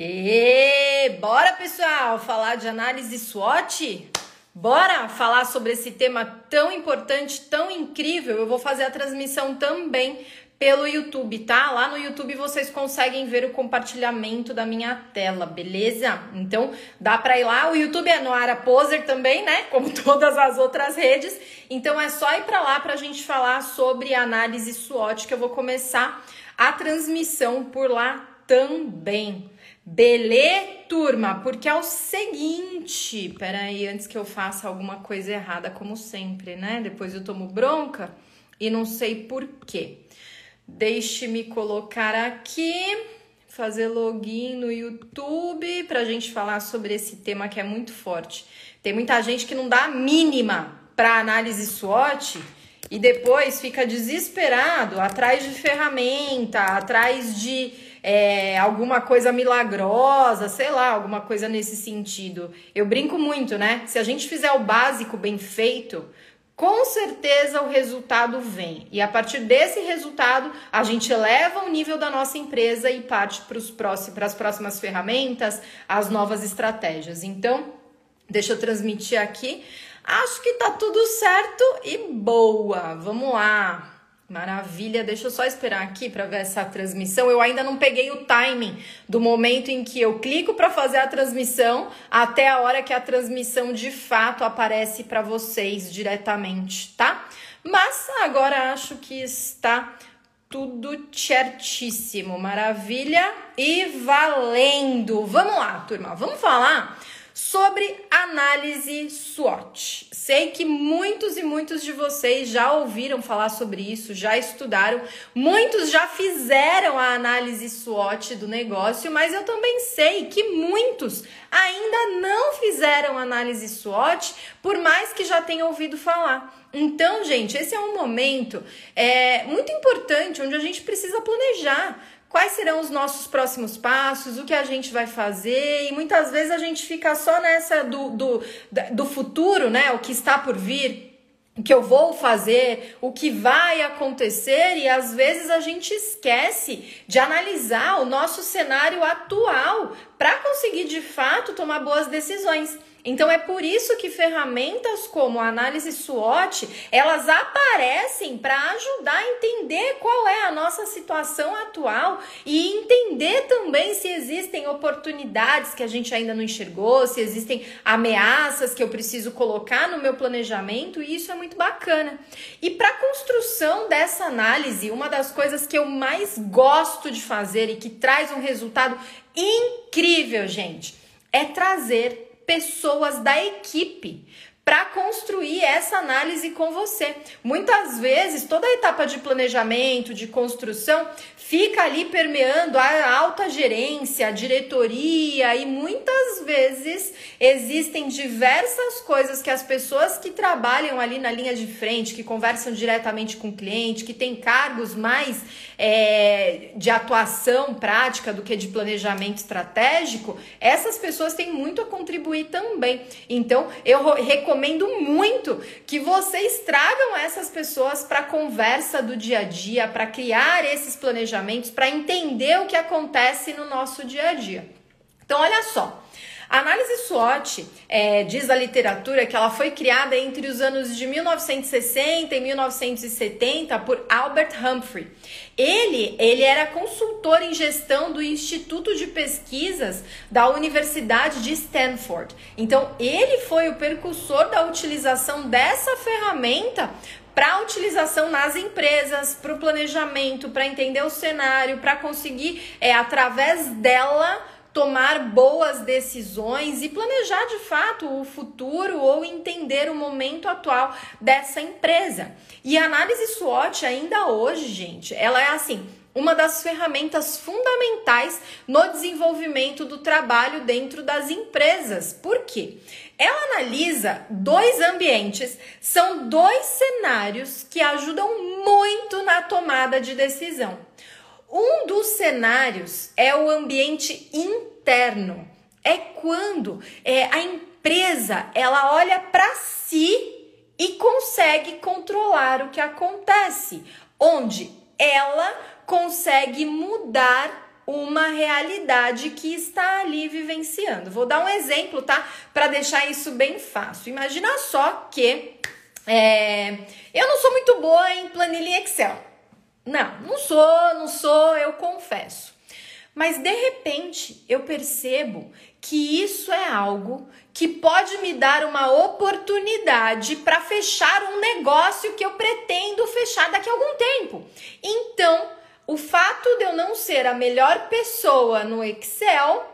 E bora, pessoal, falar de análise SWOT? Bora falar sobre esse tema tão importante, tão incrível. Eu vou fazer a transmissão também pelo YouTube, tá? Lá no YouTube vocês conseguem ver o compartilhamento da minha tela, beleza? Então dá para ir lá. O YouTube é no Ara Poser também, né? Como todas as outras redes. Então é só ir para lá para a gente falar sobre análise SWOT que eu vou começar a transmissão por lá também. Beleza, turma? Porque é o seguinte, peraí, antes que eu faça alguma coisa errada, como sempre, né? Depois eu tomo bronca e não sei por quê. Deixe-me colocar aqui, fazer login no YouTube pra gente falar sobre esse tema que é muito forte. Tem muita gente que não dá a mínima para análise SWOT e depois fica desesperado atrás de ferramenta, atrás de é, alguma coisa milagrosa, sei lá, alguma coisa nesse sentido. Eu brinco muito, né? Se a gente fizer o básico bem feito, com certeza o resultado vem. E a partir desse resultado, a gente eleva o nível da nossa empresa e parte para as próximas ferramentas, as novas estratégias. Então, deixa eu transmitir aqui. Acho que tá tudo certo e boa. Vamos lá. Maravilha, deixa eu só esperar aqui para ver essa transmissão. Eu ainda não peguei o timing do momento em que eu clico para fazer a transmissão até a hora que a transmissão de fato aparece para vocês diretamente, tá? Mas agora acho que está tudo certíssimo. Maravilha e valendo. Vamos lá, turma. Vamos falar sobre análise SWOT. Sei que muitos e muitos de vocês já ouviram falar sobre isso, já estudaram, muitos já fizeram a análise SWOT do negócio, mas eu também sei que muitos ainda não fizeram análise SWOT, por mais que já tenham ouvido falar. Então, gente, esse é um momento é, muito importante onde a gente precisa planejar quais serão os nossos próximos passos, o que a gente vai fazer, e muitas vezes a gente fica só nessa do, do, do futuro, né? O que está por vir, o que eu vou fazer, o que vai acontecer, e às vezes a gente esquece de analisar o nosso cenário atual para conseguir de fato tomar boas decisões. Então é por isso que ferramentas como a análise SWOT, elas aparecem para ajudar a entender qual é a nossa situação atual e entender também se existem oportunidades que a gente ainda não enxergou, se existem ameaças que eu preciso colocar no meu planejamento, e isso é muito bacana. E para construção dessa análise, uma das coisas que eu mais gosto de fazer e que traz um resultado incrível, gente, é trazer pessoas da equipe para construir essa análise com você. Muitas vezes, toda a etapa de planejamento, de construção, fica ali permeando a alta gerência, a diretoria e muitas vezes existem diversas coisas que as pessoas que trabalham ali na linha de frente, que conversam diretamente com o cliente, que têm cargos mais é, de atuação prática do que de planejamento estratégico, essas pessoas têm muito a contribuir também. Então, eu recomendo muito que vocês tragam essas pessoas para a conversa do dia a dia, para criar esses planejamentos para entender o que acontece no nosso dia a dia. Então, olha só. A análise SWOT é, diz a literatura que ela foi criada entre os anos de 1960 e 1970 por Albert Humphrey. Ele, ele era consultor em gestão do Instituto de Pesquisas da Universidade de Stanford. Então, ele foi o percursor da utilização dessa ferramenta para utilização nas empresas, para o planejamento, para entender o cenário, para conseguir, é, através dela, tomar boas decisões e planejar de fato o futuro ou entender o momento atual dessa empresa. E a análise SWOT ainda hoje, gente, ela é assim, uma das ferramentas fundamentais no desenvolvimento do trabalho dentro das empresas. Por quê? Ela analisa dois ambientes, são dois cenários que ajudam muito na tomada de decisão. Um dos cenários é o ambiente interno. É quando é, a empresa ela olha para si e consegue controlar o que acontece, onde ela consegue mudar uma realidade que está ali vivenciando. Vou dar um exemplo, tá? Para deixar isso bem fácil. Imagina só que é, eu não sou muito boa em planilha Excel. Não, não sou, não sou, eu confesso. Mas de repente eu percebo que isso é algo que pode me dar uma oportunidade para fechar um negócio que eu pretendo fechar daqui a algum tempo. Então, o fato de eu não ser a melhor pessoa no Excel,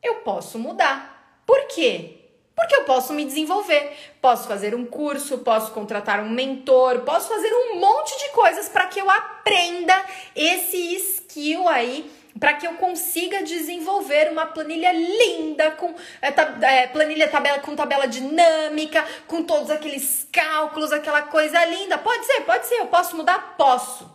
eu posso mudar. Por quê? Porque eu posso me desenvolver, posso fazer um curso, posso contratar um mentor, posso fazer um monte de coisas para que eu aprenda esse skill aí, para que eu consiga desenvolver uma planilha linda com é, tab é, planilha tabela com tabela dinâmica, com todos aqueles cálculos, aquela coisa linda. Pode ser, pode ser, eu posso mudar, posso.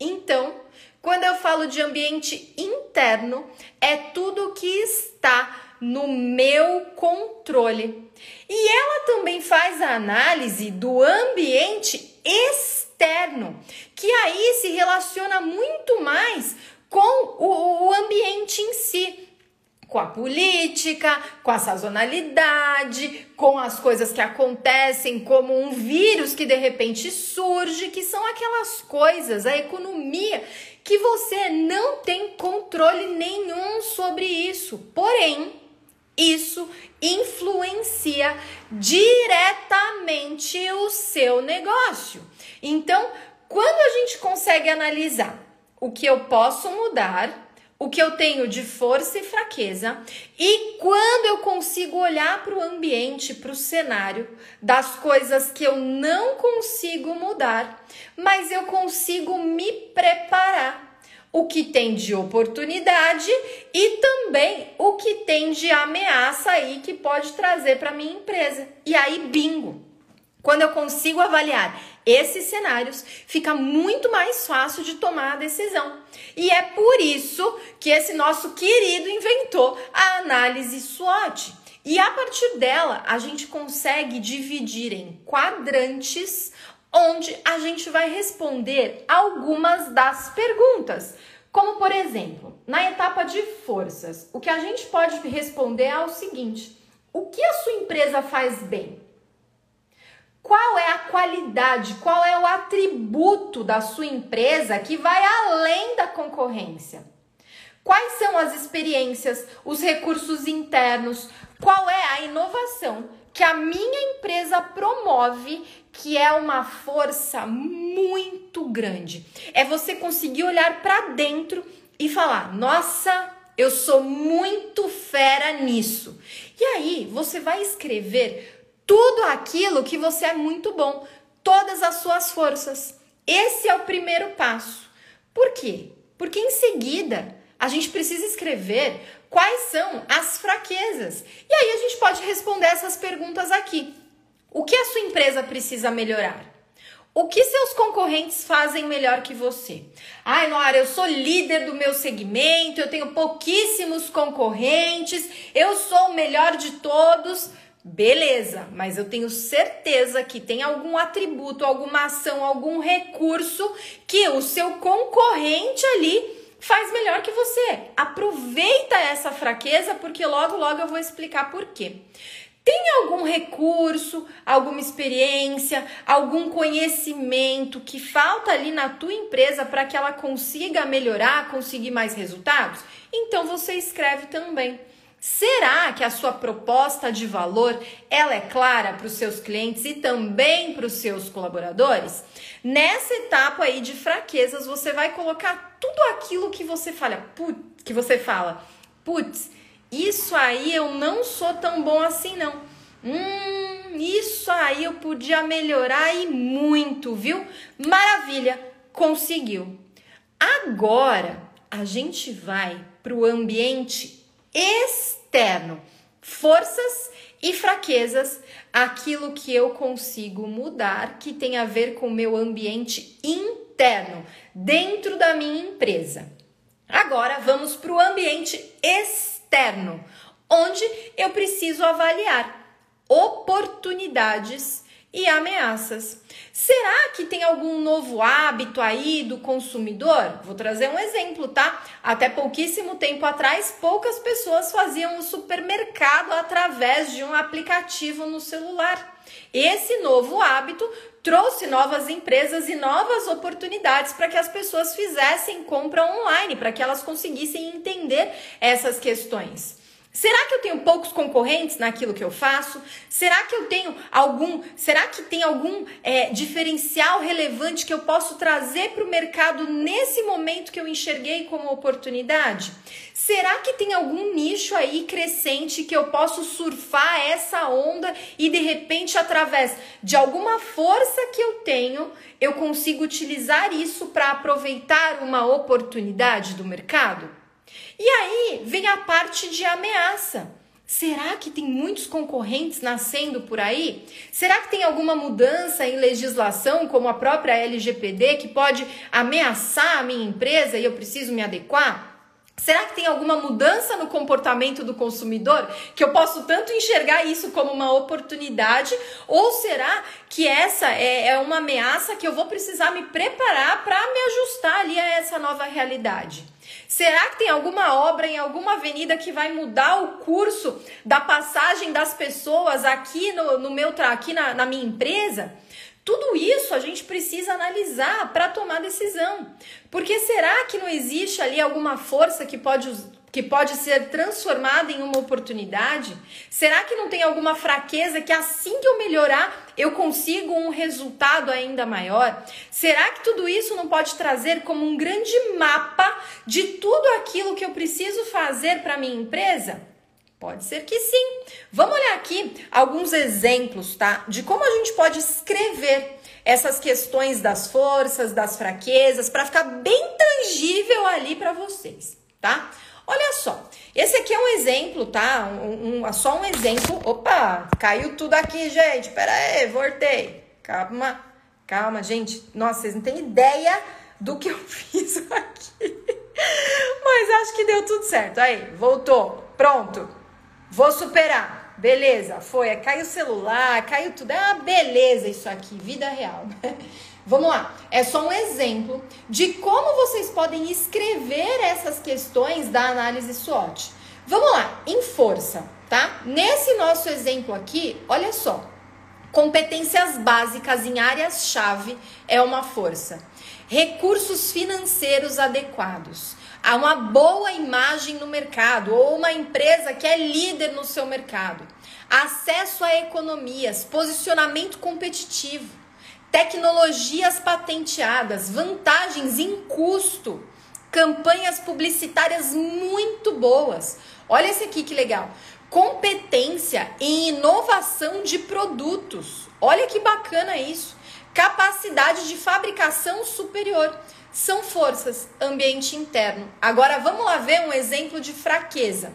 Então, quando eu falo de ambiente interno, é tudo que está no meu controle. E ela também faz a análise do ambiente externo, que aí se relaciona muito mais com o, o ambiente em si com a política, com a sazonalidade, com as coisas que acontecem, como um vírus que de repente surge, que são aquelas coisas, a economia, que você não tem controle nenhum sobre isso. Porém, isso influencia diretamente o seu negócio. Então, quando a gente consegue analisar o que eu posso mudar, o que eu tenho de força e fraqueza, e quando eu consigo olhar para o ambiente, para o cenário, das coisas que eu não consigo mudar, mas eu consigo me preparar o que tem de oportunidade e também o que tem de ameaça aí que pode trazer para minha empresa. E aí, bingo. Quando eu consigo avaliar esses cenários, fica muito mais fácil de tomar a decisão. E é por isso que esse nosso querido inventou a análise SWOT. E a partir dela, a gente consegue dividir em quadrantes onde a gente vai responder algumas das perguntas. Como, por exemplo, na etapa de forças, o que a gente pode responder é o seguinte: o que a sua empresa faz bem? Qual é a qualidade, qual é o atributo da sua empresa que vai além da concorrência? Quais são as experiências, os recursos internos? Qual é a inovação que a minha empresa promove, que é uma força muito grande. É você conseguir olhar para dentro e falar: "Nossa, eu sou muito fera nisso". E aí, você vai escrever tudo aquilo que você é muito bom, todas as suas forças. Esse é o primeiro passo. Por quê? Porque em seguida a gente precisa escrever quais são as fraquezas. E aí a gente pode responder essas perguntas aqui. O que a sua empresa precisa melhorar? O que seus concorrentes fazem melhor que você? Ai, Noara, eu sou líder do meu segmento, eu tenho pouquíssimos concorrentes, eu sou o melhor de todos. Beleza, mas eu tenho certeza que tem algum atributo, alguma ação, algum recurso que o seu concorrente ali faz melhor que você. Aproveita essa fraqueza, porque logo, logo eu vou explicar por quê. Tem algum recurso, alguma experiência, algum conhecimento que falta ali na tua empresa para que ela consiga melhorar, conseguir mais resultados? Então você escreve também. Será que a sua proposta de valor ela é clara para os seus clientes e também para os seus colaboradores? Nessa etapa aí de fraquezas, você vai colocar tudo aquilo que você fala, put, que você fala, putz, isso aí eu não sou tão bom assim não. Hum, isso aí eu podia melhorar e muito, viu? Maravilha, conseguiu. Agora a gente vai para o ambiente externo, forças e fraquezas, aquilo que eu consigo mudar que tem a ver com o meu ambiente interno, dentro da minha empresa. Agora vamos para o ambiente externo, onde eu preciso avaliar oportunidades e ameaças. Será que tem algum novo hábito aí do consumidor? Vou trazer um exemplo, tá? Até pouquíssimo tempo atrás, poucas pessoas faziam o supermercado através de um aplicativo no celular. Esse novo hábito trouxe novas empresas e novas oportunidades para que as pessoas fizessem compra online, para que elas conseguissem entender essas questões. Será que eu tenho poucos concorrentes naquilo que eu faço? Será que eu tenho algum? Será que tem algum é, diferencial relevante que eu posso trazer para o mercado nesse momento que eu enxerguei como oportunidade? Será que tem algum nicho aí crescente que eu posso surfar essa onda e de repente através de alguma força que eu tenho eu consigo utilizar isso para aproveitar uma oportunidade do mercado? E aí vem a parte de ameaça. Será que tem muitos concorrentes nascendo por aí? Será que tem alguma mudança em legislação, como a própria LGPD, que pode ameaçar a minha empresa e eu preciso me adequar? Será que tem alguma mudança no comportamento do consumidor que eu posso tanto enxergar isso como uma oportunidade? Ou será que essa é, é uma ameaça que eu vou precisar me preparar para me ajustar ali a essa nova realidade? Será que tem alguma obra em alguma avenida que vai mudar o curso da passagem das pessoas aqui no, no meu aqui na, na minha empresa? Tudo isso a gente precisa analisar para tomar decisão. Porque será que não existe ali alguma força que pode que pode ser transformada em uma oportunidade? Será que não tem alguma fraqueza que assim que eu melhorar, eu consigo um resultado ainda maior? Será que tudo isso não pode trazer como um grande mapa de tudo aquilo que eu preciso fazer para minha empresa? Pode ser que sim. Vamos olhar aqui alguns exemplos, tá? De como a gente pode escrever essas questões das forças, das fraquezas, para ficar bem tangível ali para vocês, tá? Olha só, esse aqui é um exemplo, tá? Um, um, só um exemplo. Opa, caiu tudo aqui, gente. Pera aí, voltei. Calma, calma, gente. Nossa, vocês não têm ideia do que eu fiz aqui. Mas acho que deu tudo certo. Aí, voltou. Pronto. Vou superar. Beleza, foi. Caiu o celular, caiu tudo. Ah, beleza isso aqui, vida real. Vamos lá, é só um exemplo de como vocês podem escrever essas questões da análise SWOT. Vamos lá, em força, tá? Nesse nosso exemplo aqui, olha só. Competências básicas em áreas-chave é uma força. Recursos financeiros adequados. Há uma boa imagem no mercado ou uma empresa que é líder no seu mercado. Acesso a economias, posicionamento competitivo tecnologias patenteadas, vantagens em custo, campanhas publicitárias muito boas. Olha esse aqui que legal. Competência em inovação de produtos. Olha que bacana isso. Capacidade de fabricação superior. São forças, ambiente interno. Agora vamos lá ver um exemplo de fraqueza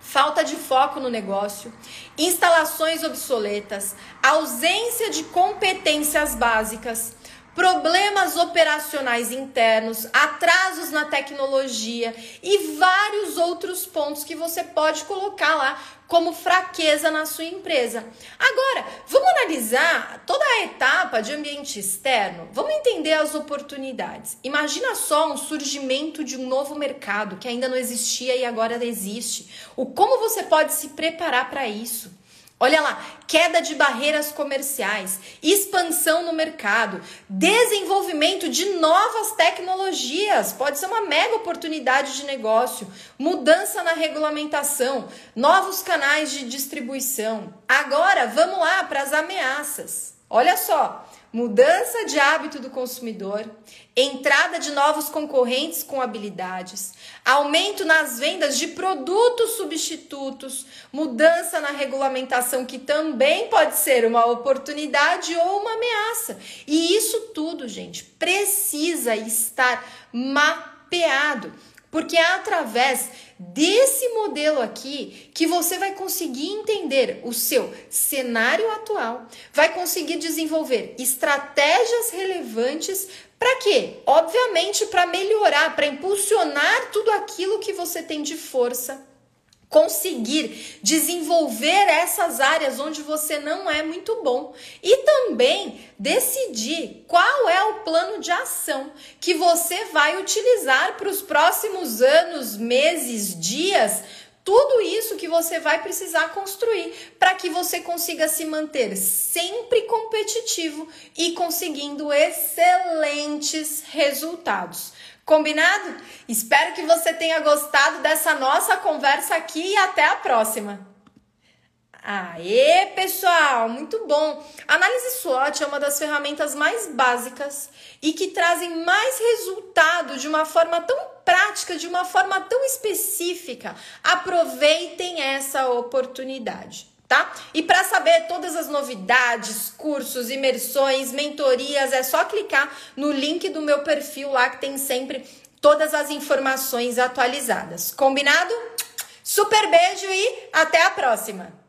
falta de foco no negócio, instalações obsoletas, ausência de competências básicas, problemas operacionais internos, atrasos na tecnologia e vários outros pontos que você pode colocar lá como fraqueza na sua empresa. Agora, vamos analisar toda a etapa de ambiente externo. Vamos entender as oportunidades. Imagina só um surgimento de um novo mercado que ainda não existia e agora existe. O como você pode se preparar para isso? Olha lá, queda de barreiras comerciais, expansão no mercado, desenvolvimento de novas tecnologias, pode ser uma mega oportunidade de negócio, mudança na regulamentação, novos canais de distribuição. Agora, vamos lá para as ameaças. Olha só, mudança de hábito do consumidor, entrada de novos concorrentes com habilidades, aumento nas vendas de produtos substitutos, mudança na regulamentação, que também pode ser uma oportunidade ou uma ameaça. E isso tudo, gente, precisa estar mapeado. Porque é através desse modelo aqui que você vai conseguir entender o seu cenário atual, vai conseguir desenvolver estratégias relevantes para quê? Obviamente para melhorar, para impulsionar tudo aquilo que você tem de força conseguir desenvolver essas áreas onde você não é muito bom e também decidir qual é o plano de ação que você vai utilizar para os próximos anos, meses, dias tudo isso que você vai precisar construir para que você consiga se manter sempre competitivo e conseguindo excelentes resultados. Combinado? Espero que você tenha gostado dessa nossa conversa aqui e até a próxima. Aê, pessoal, muito bom! análise SWOT é uma das ferramentas mais básicas e que trazem mais resultado de uma forma tão prática, de uma forma tão específica. Aproveitem essa oportunidade tá? E para saber todas as novidades, cursos, imersões, mentorias, é só clicar no link do meu perfil lá que tem sempre todas as informações atualizadas. Combinado? Super beijo e até a próxima!